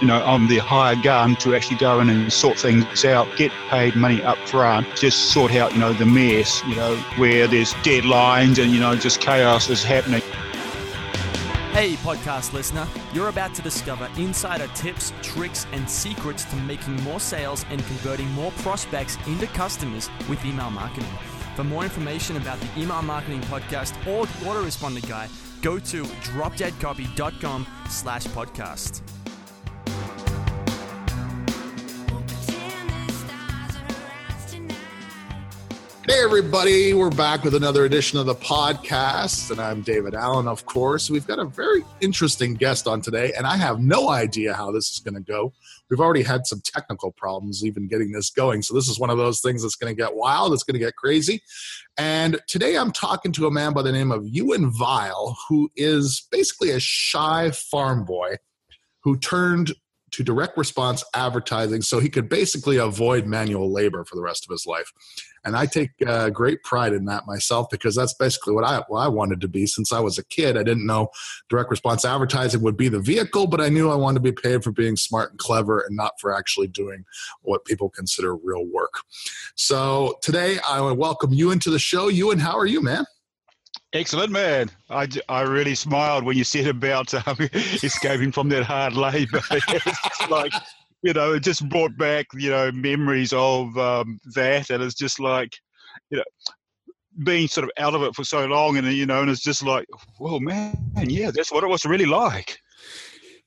you know, I'm the hired gun to actually go in and sort things out, get paid money up front, just sort out, you know, the mess, you know, where there's deadlines and, you know, just chaos is happening. Hey, podcast listener, you're about to discover insider tips, tricks, and secrets to making more sales and converting more prospects into customers with email marketing. For more information about the Email Marketing Podcast or the Autoresponder Guy, go to dropdeadcopy.com slash podcast. Hey, everybody, we're back with another edition of the podcast, and I'm David Allen, of course. We've got a very interesting guest on today, and I have no idea how this is going to go. We've already had some technical problems even getting this going, so this is one of those things that's going to get wild, it's going to get crazy. And today I'm talking to a man by the name of Ewen Vile, who is basically a shy farm boy who turned to direct response advertising so he could basically avoid manual labor for the rest of his life and I take uh, great pride in that myself because that's basically what I what I wanted to be since I was a kid. I didn't know direct response advertising would be the vehicle, but I knew I wanted to be paid for being smart and clever and not for actually doing what people consider real work. So today I welcome you into the show. Ewen, how are you, man? Excellent, man. I, I really smiled when you said about um, escaping from that hard labour. it's like you know, it just brought back, you know, memories of um, that. And it's just like, you know, being sort of out of it for so long and, you know, and it's just like, well, man, yeah, that's what it was really like.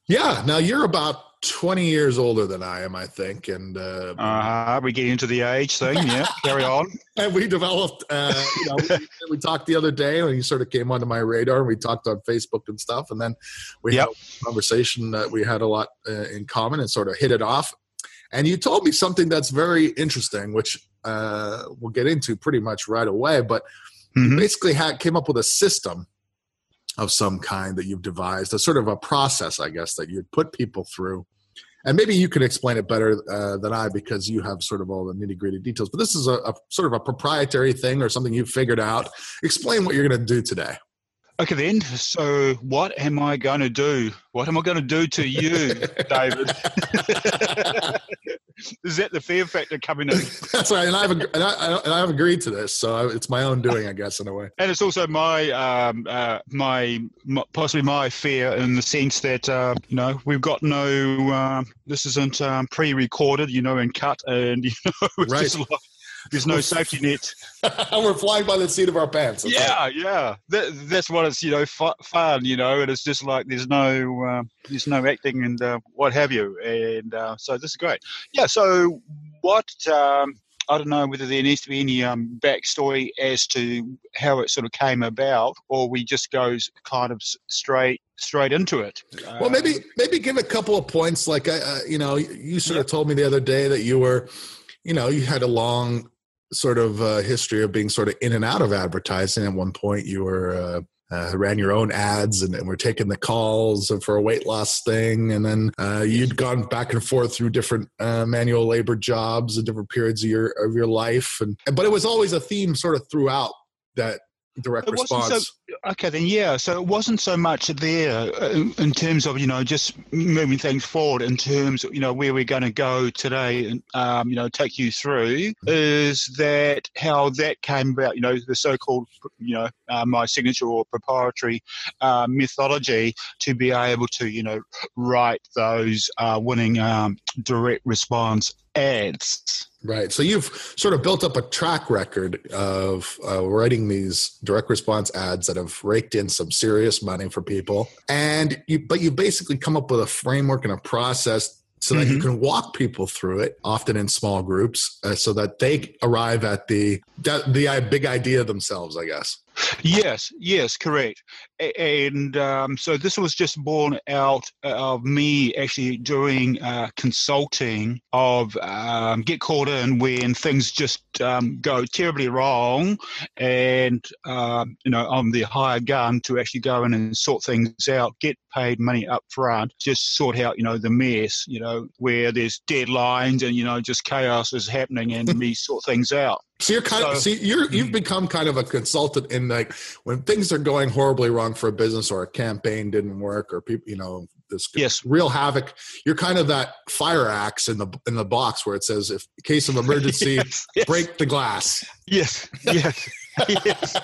Yeah. Now you're about 20 years older than I am, I think. And uh, uh we get into the age thing. Yeah, carry on. and we developed, uh, you know, we, we, talked the other day when you sort of came onto my radar and we talked on Facebook and stuff. And then we yep. had a conversation that we had a lot uh, in common and sort of hit it off. And you told me something that's very interesting, which uh, we'll get into pretty much right away. But mm-hmm. basically had, came up with a system of some kind that you've devised, a sort of a process, I guess, that you'd put people through. And maybe you can explain it better uh, than I because you have sort of all the nitty gritty details. But this is a, a, sort of a proprietary thing or something you've figured out. Explain what you're going to do today. Okay, then. So, what am I going to do? What am I going to do to you, David? Is that the fear factor coming in? That's right, and I've and, I, and I've agreed to this, so it's my own doing, I guess, in a way. And it's also my um, uh, my, my, possibly my fear in the sense that uh, you know we've got no uh, this isn't um, pre-recorded, you know, and cut, and you know, right. Like, there's no safety net. And we're flying by the seat of our pants. yeah, yeah. That, that's what it's you know fun, you know, and it's just like there's no uh, there's no acting and uh, what have you, and uh, so this is great. Yeah. So what? Um, I don't know whether there needs to be any um, backstory as to how it sort of came about, or we just goes kind of straight straight into it. Well, maybe maybe give a couple of points. Like uh, you know, you sort of told me the other day that you were, you know, you had a long sort of uh, history of being sort of in and out of advertising. At one point, you were uh, uh, ran your own ads and, and were taking the calls for a weight loss thing, and then uh, you'd gone back and forth through different uh, manual labor jobs and different periods of your of your life. And but it was always a theme sort of throughout that direct response. So, okay, then yeah. So it wasn't so much there uh, in terms of you know just moving things forward in terms of you know where we're going to go today and um, you know take you through is that how that came about. You know the so-called you know uh, my signature or proprietary uh, to be able to you know write those uh, winning um, direct response ads. Right. So you've sort of built up a track record of uh, writing these direct response ads that have raked in some serious money for people, and you, but you basically come up with a framework and a process so that mm-hmm. you can walk people through it, often in small groups, uh, so that they arrive at the the, the big idea themselves. I guess. Yes, yes, correct. And um, so this was just born out of me actually doing uh, consulting of um, get caught in when things just um, go terribly wrong, and um, you know I'm the hired gun to actually go in and sort things out, get paid money up front, just sort out you know the mess, you know where there's deadlines and you know just chaos is happening, and me sort things out. So you're kind of So- see you're you've become kind of a consultant in like when things are going horribly wrong for a business or a campaign didn't work or people you know this Yes. real havoc. You're kind of that fire axe in the in the box where it says if case of emergency yes, yes, break the glass. yes, yes, yes.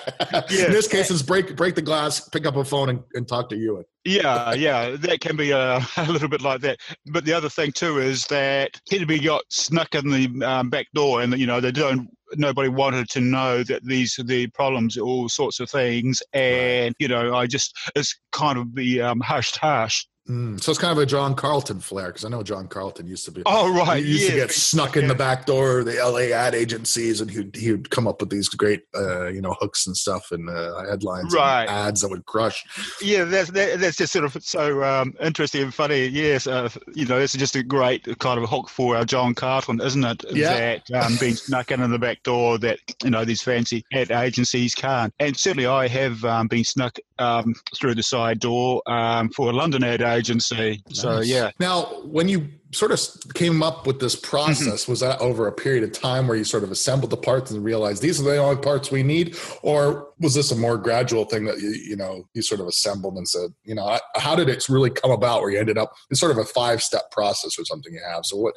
In this case, it's break break the glass, pick up a phone, and, and talk to you. Yeah, yeah, that can be uh, a little bit like that. But the other thing too is that Kennedy got snuck in the um, back door, and you know they don't. Nobody wanted to know that these are the problems, all sorts of things, and you know I just it's kind of the um, hushed hush. Mm, so it's kind of a John Carlton flair because I know John Carlton used to be. Oh right, he used to get snuck in the back door of the LA ad agencies, and he'd he'd come up with these great, uh, you know, hooks and stuff and uh, headlines, Right. and ads that would crush. Yeah, that's that, that's just sort of so um, interesting and funny. Yes, uh, you know, it's just a great kind of hook for our John Carlton, isn't it? Yeah. That um, being snuck in in the back door that you know these fancy ad agencies can't. And certainly, I have um, been snuck um, through the side door um, for a London ad agency. So Nice. yeah, Now, when you sort of came up with this Mm-hmm. process, was that over a period of time where you sort of assembled the parts and realized these are the only parts we need, or was this a more gradual thing that you you know you sort of assembled and said, you know, I- how did it really come about where you ended up? It's sort of a five step process or something you have. So what?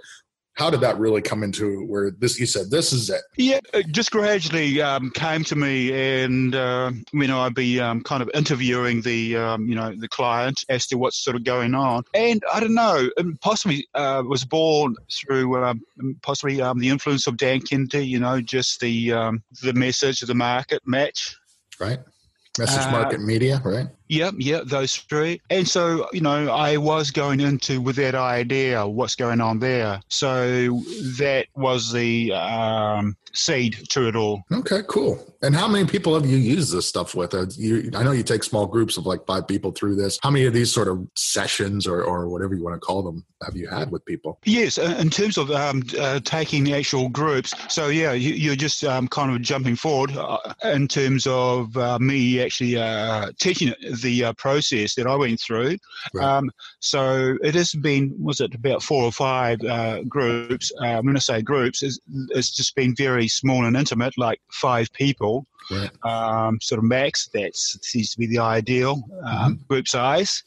How did that really come into where this? You said this is it. Yeah, it just gradually um, came to me, and uh, you know, I'd be um, kind of interviewing the um, you know the client as to what's sort of going on, and I don't know, possibly uh, was born through um, possibly um, the influence of Dan Kennedy, you know, just the um, the message, of the market match. right? Message Uh, market media, right? Yep, yeah, those three. And so, you know, I was going into with that idea, what's going on there. So that was the um, seed to it all. Okay, cool. And how many people have you used this stuff with? Uh, you, I know you take small groups of like five people through this. How many of these sort of sessions or, or whatever you want to call them have you had with people? Yes, uh, in terms of um, uh, taking the actual groups. So yeah, you, you're just um, kind of jumping forward uh, in terms of uh, me actually uh, teaching the uh, process that I went through. Right. Um, so it has been, was it about four or five uh, groups? Uh, when I say groups, it's, it's just been very small and intimate, like five people. Right. Um, sort of max. That seems to be the ideal um, group size.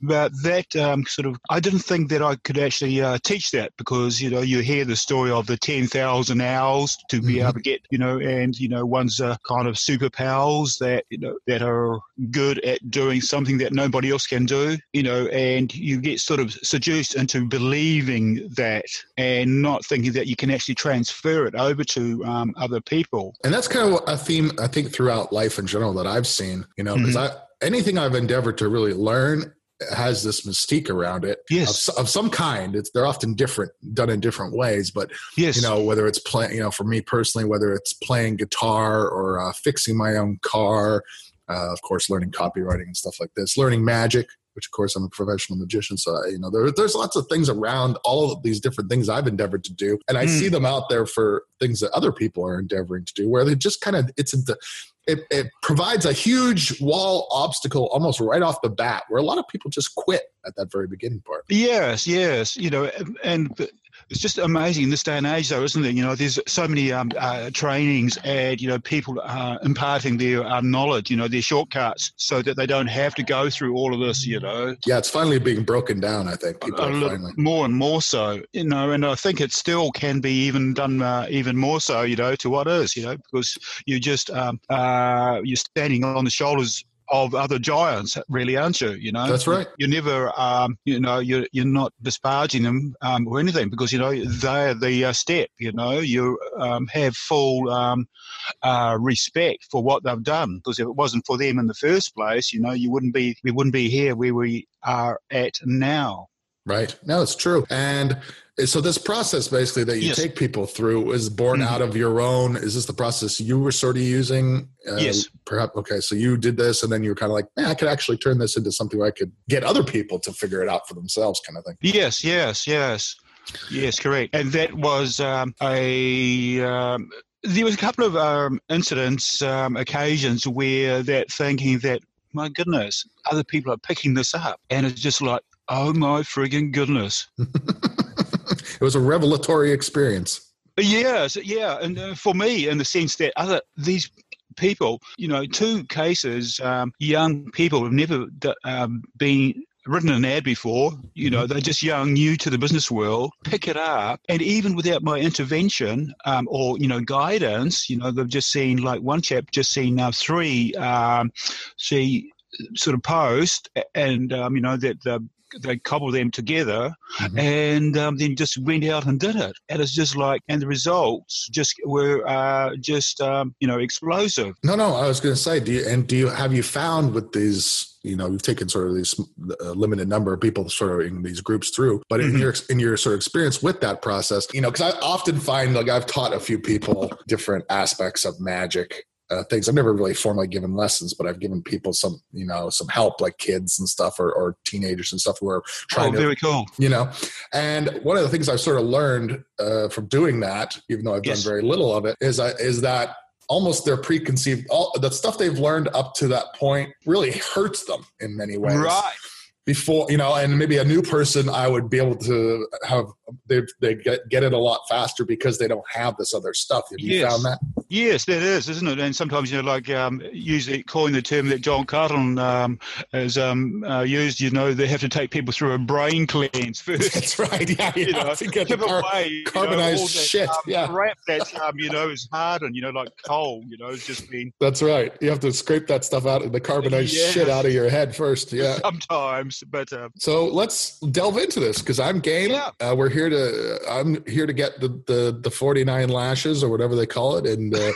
But that um, sort of, I didn't think that I could actually uh, teach that because, you know, you hear the story of the 10,000 owls to be Mhm. able to get, you know, and, you know, one's uh, kind of superpowers that, you know, that are good at doing something that nobody else can do, you know, and you get sort of seduced into believing that and not thinking that you can actually transfer it over to um, other people. And that's kind of a theme I think throughout life in general that I've seen, you know, because I anything I've endeavored to really learn has this mystique around it Yes. of, of some kind. It's they're often different, done in different ways, but Yes. you know whether it's playing you know for me personally whether it's playing guitar or uh, fixing my own car uh, of course learning copywriting and stuff like this learning magic which of course i'm a professional magician so I- you know there, there's lots of things around all of these different things i've endeavored to do and i Mm. see them out there for things that other people are endeavoring to do where they just kind of it's the it, it provides a huge wall obstacle almost right off the bat where a lot of people just quit at that very beginning part Yes, yes, you know, and, and it's just amazing in this day and age, though, isn't it? You know, there's so many um, uh, trainings and you know people uh, imparting their uh, knowledge, you know, their shortcuts, so that they don't have to go through all of this, you know, yeah it's finally being broken down i think people are finally more and more so, you know, and I think it still can be even done uh, even more so, you know, to what is, you know, because you just um, uh, you're standing on the shoulders of other giants, really, aren't you? You know, That's right. You're never, um, you know, you're you're not disparaging them um, or anything because you know they're the uh, step. You know, you um, have full um, uh, respect for what they've done because if it wasn't for them in the first place, you know, you wouldn't be we wouldn't be here where we are at now. Right. No, it's true. And so this process basically that you Yes. take people through is born Mhm. out of your own. Is this the process you were sort of using? Uh, Yes. Perhaps. Okay. So you did this and then you were kind of like, man, I could actually turn this into something where I could get other people to figure it out for themselves kind of thing. Yes, yes, yes, yes, correct. And that was um, a. Um, there was a couple of um, incidents, um, occasions where that thinking that my goodness, other people are picking this up, and it's just like, oh my friggin' goodness. it was a revelatory experience. Yes, yeah, and uh, for me, in the sense that other these people, you know, two cases, um, young people have never um, been written an ad before, you know, they're just young, new to the business world, pick it up. And even without my intervention um, or, you know, guidance, you know, they've just seen, like one chap just seen uh, three, um, see, sort of post and, um, you know, that the they cobbled them together mm-hmm. and um, then just went out and did it. And it's just like, and the results just were uh, just, um, you know, explosive. No, no, I was going to say, do you, and do you, have you found with these, you know, you've taken sort of these uh, limited number of people sort of in these groups through, but mm-hmm. in your, in your sort of experience with that process, you know, cause I often find like I've taught a few people different aspects of magic uh, things. I've never really formally given lessons, but I've given people some, you know, some help, like kids and stuff, or, or teenagers and stuff, who are trying oh, to, very cool. you know. And one of the things I've sort of learned uh, from doing that, even though I've yes. done very little of it, is I, is that almost their preconceived all the stuff they've learned up to that point really hurts them in many ways. Right before you know and maybe a new person i would be able to have they, they get, get it a lot faster because they don't have this other stuff have you yes. found that yes that is isn't it and sometimes you know like um, usually coin the term that john carlton um, has um, uh, used you know they have to take people through a brain cleanse first that's right yeah, you, you know to get the car- away, carbonized know, that, shit um, yeah crap that um, you know is hardened you know like coal you know it's just been that's right you have to scrape that stuff out the carbonized yeah. shit out of your head first yeah sometimes but uh, so let's delve into this because I'm game. Yeah. Uh, we're here to. I'm here to get the the the 49 lashes or whatever they call it, and uh,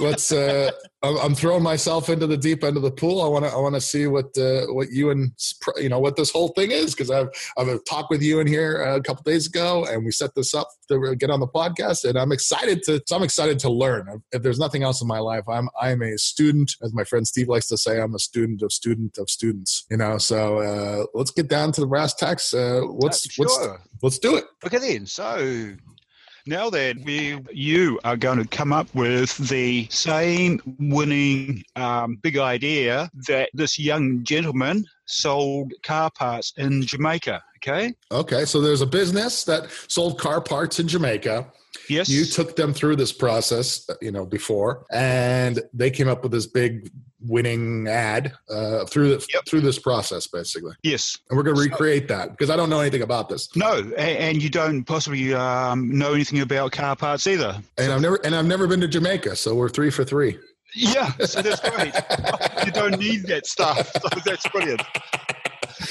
let's. Uh, I'm throwing myself into the deep end of the pool. I want to. I want to see what uh, what you and you know what this whole thing is because I've I've talked with you in here a couple days ago, and we set this up to get on the podcast, and I'm excited to. So I'm excited to learn. If there's nothing else in my life, I'm I'm a student, as my friend Steve likes to say. I'm a student of student of students. You know, so uh, let's get down to the brass tacks. Uh, uh, sure. let's let's do it. Okay, then. So now then, we you are going to come up with the same winning um, big idea that this young gentleman sold car parts in Jamaica. Okay. Okay. So there's a business that sold car parts in Jamaica. Yes. You took them through this process, you know, before, and they came up with this big winning ad uh, through the, yep. through this process, basically. Yes, and we're going to recreate so, that because I don't know anything about this. No, and, and you don't possibly um, know anything about car parts either. And so. I've never and I've never been to Jamaica, so we're three for three. Yeah, so that's great. you don't need that stuff, so that's brilliant.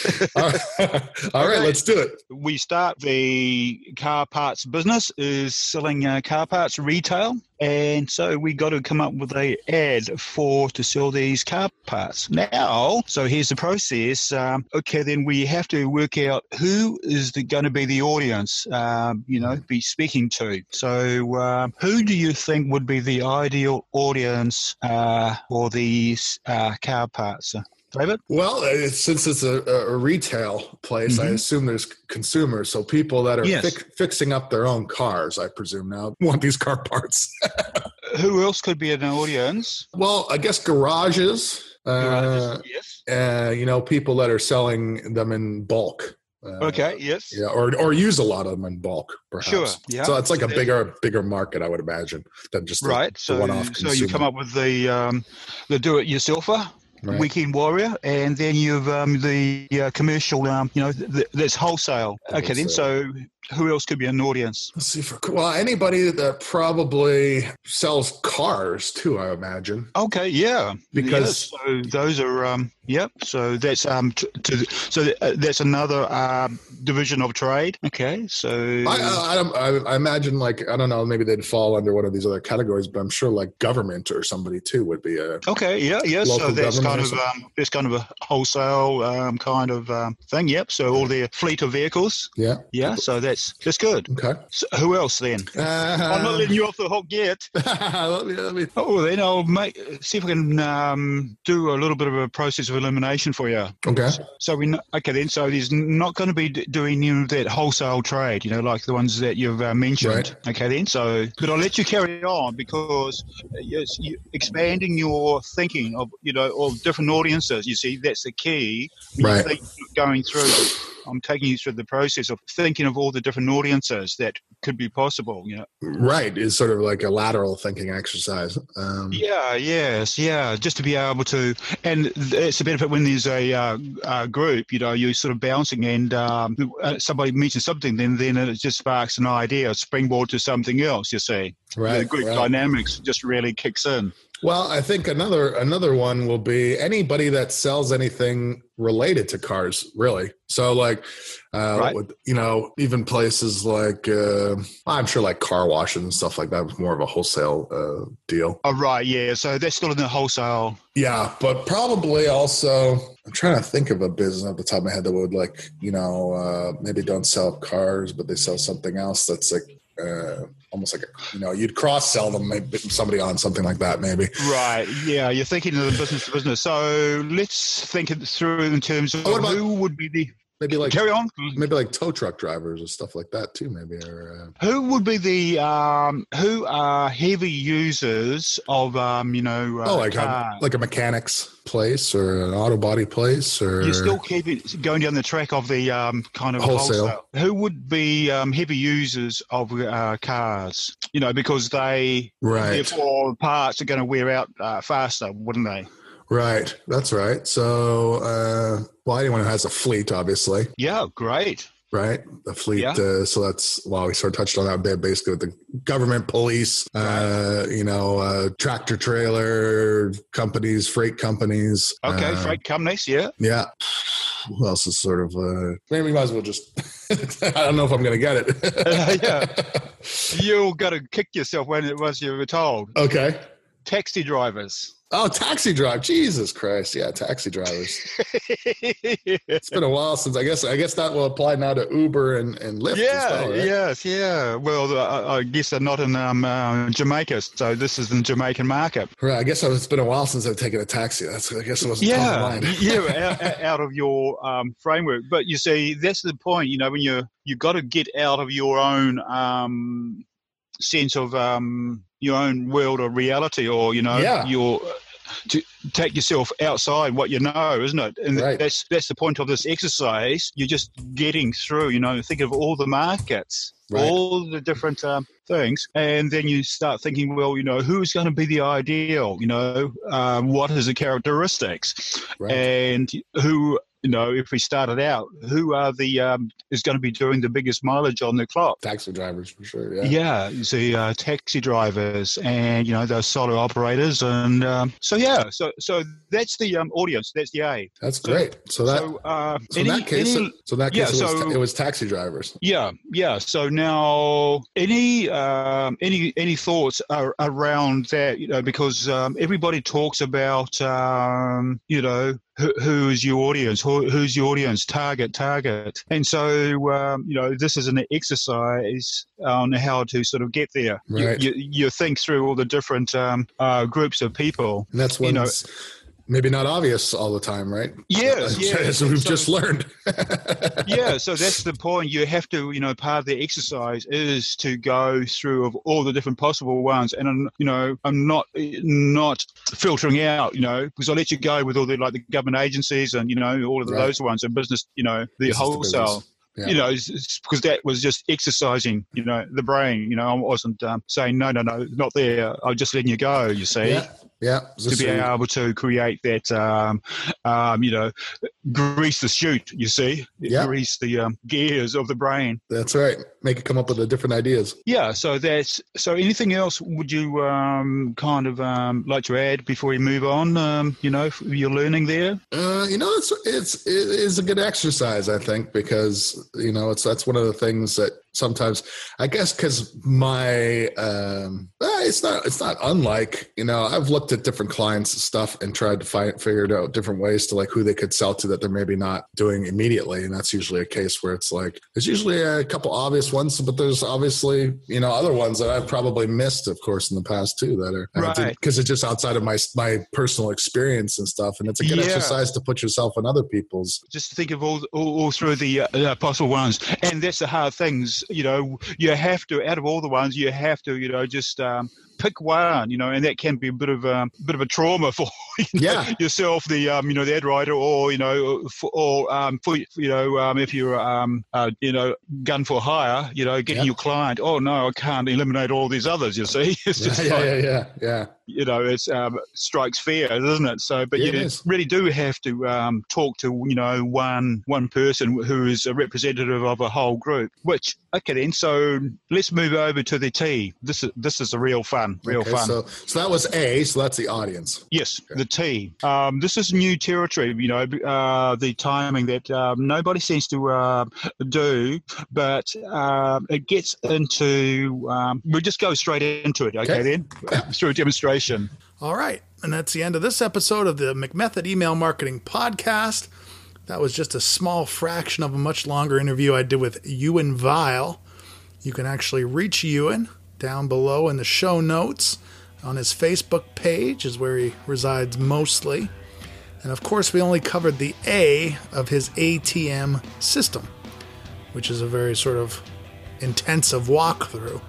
All right, All right let's do it. We start the car parts business is selling uh, car parts retail, and so we got to come up with a ad for to sell these car parts. Now, so here's the process. Um, okay, then we have to work out who is going to be the audience. Um, you know, be speaking to. So, um, who do you think would be the ideal audience uh, for these uh, car parts? David? Well, uh, since it's a, a retail place, mm-hmm. I assume there's consumers. So people that are yes. fi- fixing up their own cars, I presume now, want these car parts. Who else could be an audience? Well, I guess garages. Uh, yes. Uh, you know, people that are selling them in bulk. Uh, okay. Yes. Yeah, or or use a lot of them in bulk, perhaps. Sure. Yeah. So it's like a bigger bigger market, I would imagine, than just right. So the one-off. So you come up with the um, the do-it-yourselfer right. Weekend Warrior, and then you've um, the uh, commercial. Um, you know, th- that's wholesale. Okay, then so who else could be an audience? Let's see for well anybody that probably sells cars too. I imagine. Okay, yeah, because yeah, so those are um, yep. So that's um, to, to so uh, that's another uh, division of trade. Okay, so I, I, I, I, imagine like I don't know maybe they'd fall under one of these other categories, but I'm sure like government or somebody too would be a okay. Yeah, yeah. So that's kind of um, that's kind of a wholesale um, kind of um, thing. Yep. So all their fleet of vehicles. Yeah. Yeah. So that's that's that's good. Okay. So who else then? Uh, I'm not letting you off the hook yet. let me, let me. Oh, then I'll make see if I can um, do a little bit of a process of elimination for you. Okay. So we okay then. So there's not going to be doing you know, that wholesale trade, you know, like the ones that you've uh, mentioned. Right. Okay then. So, but I'll let you carry on because uh, yes, you, expanding your thinking of you know of different audiences. You see, that's the key. Right. think going through, I'm taking you through the process of thinking of all the different audiences that could be possible. You know. Right. It's sort of like a lateral thinking exercise. Um, Yeah, yes, yeah. Just to be able to, and it's a benefit when there's a, uh, uh group. You know, you're sort of bouncing, and um, uh, somebody mentions something, then then it just sparks an idea, a springboard to something else. You see, Right. the group right. dynamics just really kicks in. Well, I think another another one will be anybody that sells anything related to cars, really. So, like, uh, Right. with, you know, even places like uh, I'm sure, like car washes and stuff like that, was more of a wholesale uh, deal. Oh, right, yeah. So they're still in the wholesale. Yeah, but probably also I'm trying to think of a business off the top of my head that would like you know uh, maybe don't sell cars, but they sell something else that's like. Uh, almost like a, you know, you'd cross sell them, maybe somebody on something like that, maybe. Right, yeah. You're thinking of the business to business. So let's think it through in terms of Oh, about- who would be the. Maybe like Carry on. maybe like tow truck drivers or stuff like that too maybe or uh, Who would be the um, who are heavy users of um, you know uh, oh like a, like a mechanics place or an auto body place or You're still keeping going down the track of the um, kind of Wholesale. wholesale. Who would be um, heavy users of uh, cars? You know, because they right therefore parts are going to wear out uh, faster, wouldn't they? Right that's right so uh well anyone who has a fleet obviously Yeah, great. right the fleet Yeah. uh, so that's well we sort of touched on that a bit basically with the government police uh you know uh tractor trailer companies freight companies Okay, uh, freight companies. Yeah. yeah who else is sort of uh maybe we might as well just i don't know if i'm gonna get it yeah. You're going to kick yourself when it was you were told. okay Taxi drivers. Oh, taxi drive. Jesus Christ. Yeah, taxi drivers. It's been a while since I guess I guess that will apply now to Uber and, and Lyft yeah, as well, right? yes, yeah. Well, uh, I guess they're not in um, uh, Jamaica, so this is the Jamaican market. Right. I guess it's been a while since I've taken a taxi. That's I guess it wasn't Yeah, yeah, out, out of your um, framework. But you see, that's the point. You know, when you you got to get out of your own um, sense of um, your own world or reality, or you know, Yeah. your to take yourself outside what you know, isn't it? And Right. that's that's the point of this exercise. You're just getting through. You know, think of all the markets, Right. all the different um, things, and then you start thinking, well, you know, who's going to be the ideal? You know, um, what is the characteristics? Right. and who you know if we started out who are the um, is going to be doing the biggest mileage on the clock taxi drivers for sure. Yeah. yeah, you see uh, taxi drivers and you know those solo operators and um, so yeah so so that's the um, audience that's the a That's So- great. So that so, uh, so any, in that case any- so in that yeah, case it, was, so- it was taxi drivers. yeah, yeah. So now, any um, any any thoughts are around that? You know, because um, everybody talks about um, you know who, who is your audience, who, who's your audience, target, target, and so um, you know this is an exercise on how to sort of get there. You- Right. You, you, think through all the different um, uh, groups of people. And that's You when know- maybe not obvious all the time, right? Yes, yes. As we've So- just learned. yeah, so that's the point. You have to, you know, part of the exercise is to go through of all the different possible ones, and I'm, you know, I'm not not filtering out, you know, because I let you go with all the like the government agencies and you know all of Right. those ones and business, you know, the wholesale. Yeah. You know, because that was just exercising, you know, the brain. You know, I wasn't um, saying no, no, no, not there. I was just letting you go. You see, Yeah. Yeah. to be able to create that, um, um, you know, grease the chute. You see, Yeah. grease the um, gears of the brain. That's right. Make it come up with the different ideas. Yeah. So that's so. Anything else would you um, kind of um, like to add before we move on? Um, you know, you're learning there. Uh, you know, it's it's it is a good exercise, I think, because you know it's that's one of the things that sometimes I guess because my um, eh, it's not it's not unlike you know I've looked at different clients and stuff and tried to find figured out different ways to like who they could sell to that they're maybe not doing immediately, and that's usually a case where it's like there's usually a couple obvious ones, but there's obviously you know other ones that I've probably missed, of course, in the past too that are Right. because it's just outside of my my personal experience and stuff, and it's a good Yeah. exercise to put yourself in other people's. Just think of all all, all through the uh, ones, and that's the hard things. You know, you have to out of all the ones, you have to you know just um, pick one, you know, and that can be a bit of a bit of a trauma for you know, Yeah. yourself, the um, you know, the ad writer, or you know, for, or um, for you know, um, if you're um, uh, you know, gun for hire, you know, getting Yep. your client. Oh no, I can't eliminate all these others. You see, it's Yeah, just yeah, like, yeah, yeah, yeah. you know, it's um, strikes fear, doesn't it? So, but It you really do have to um, talk to you know one one person who is a representative of a whole group. Which okay, then so let's move over to the T. This is this is a real fun, real okay, fun. So, so that was A. So that's the audience. Yes, the T. Um, this is new territory. You know, uh, the timing that um, nobody seems to uh, do, but um, it gets into. Um, we'll just go straight into it. Okay, Okay. then through a demonstration. All right. And that's the end of this episode of the McMethod Email Marketing Podcast. That was just a small fraction of a much longer interview I did with Ewen Vile. You can actually reach Ewen down below in the show notes on his Facebook page, is where he resides mostly. And of course, we only covered the A of his ATM system, which is a very sort of intensive walkthrough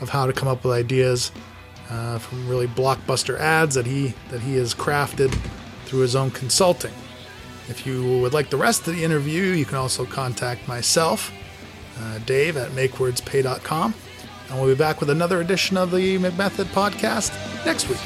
of how to come up with ideas uh, from really blockbuster ads that he that he has crafted through his own consulting. If you would like the rest of the interview, you can also contact myself, uh, Dave at MakeWordsPay.com, and we'll be back with another edition of the McMethod podcast next week.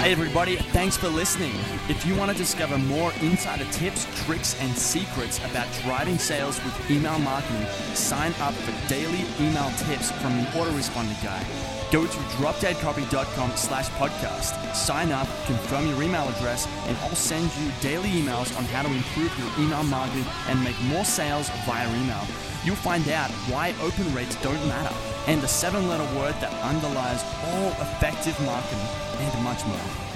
Hey everybody, thanks for listening. If you want to discover more insider tips, tricks, and secrets about driving sales with email marketing, sign up for daily email tips from the autoresponder guy. Go to dropdeadcopy.com slash podcast, sign up, confirm your email address, and I'll send you daily emails on how to improve your email marketing and make more sales via email. You'll find out why open rates don't matter and the seven letter word that underlies all effective marketing and much more.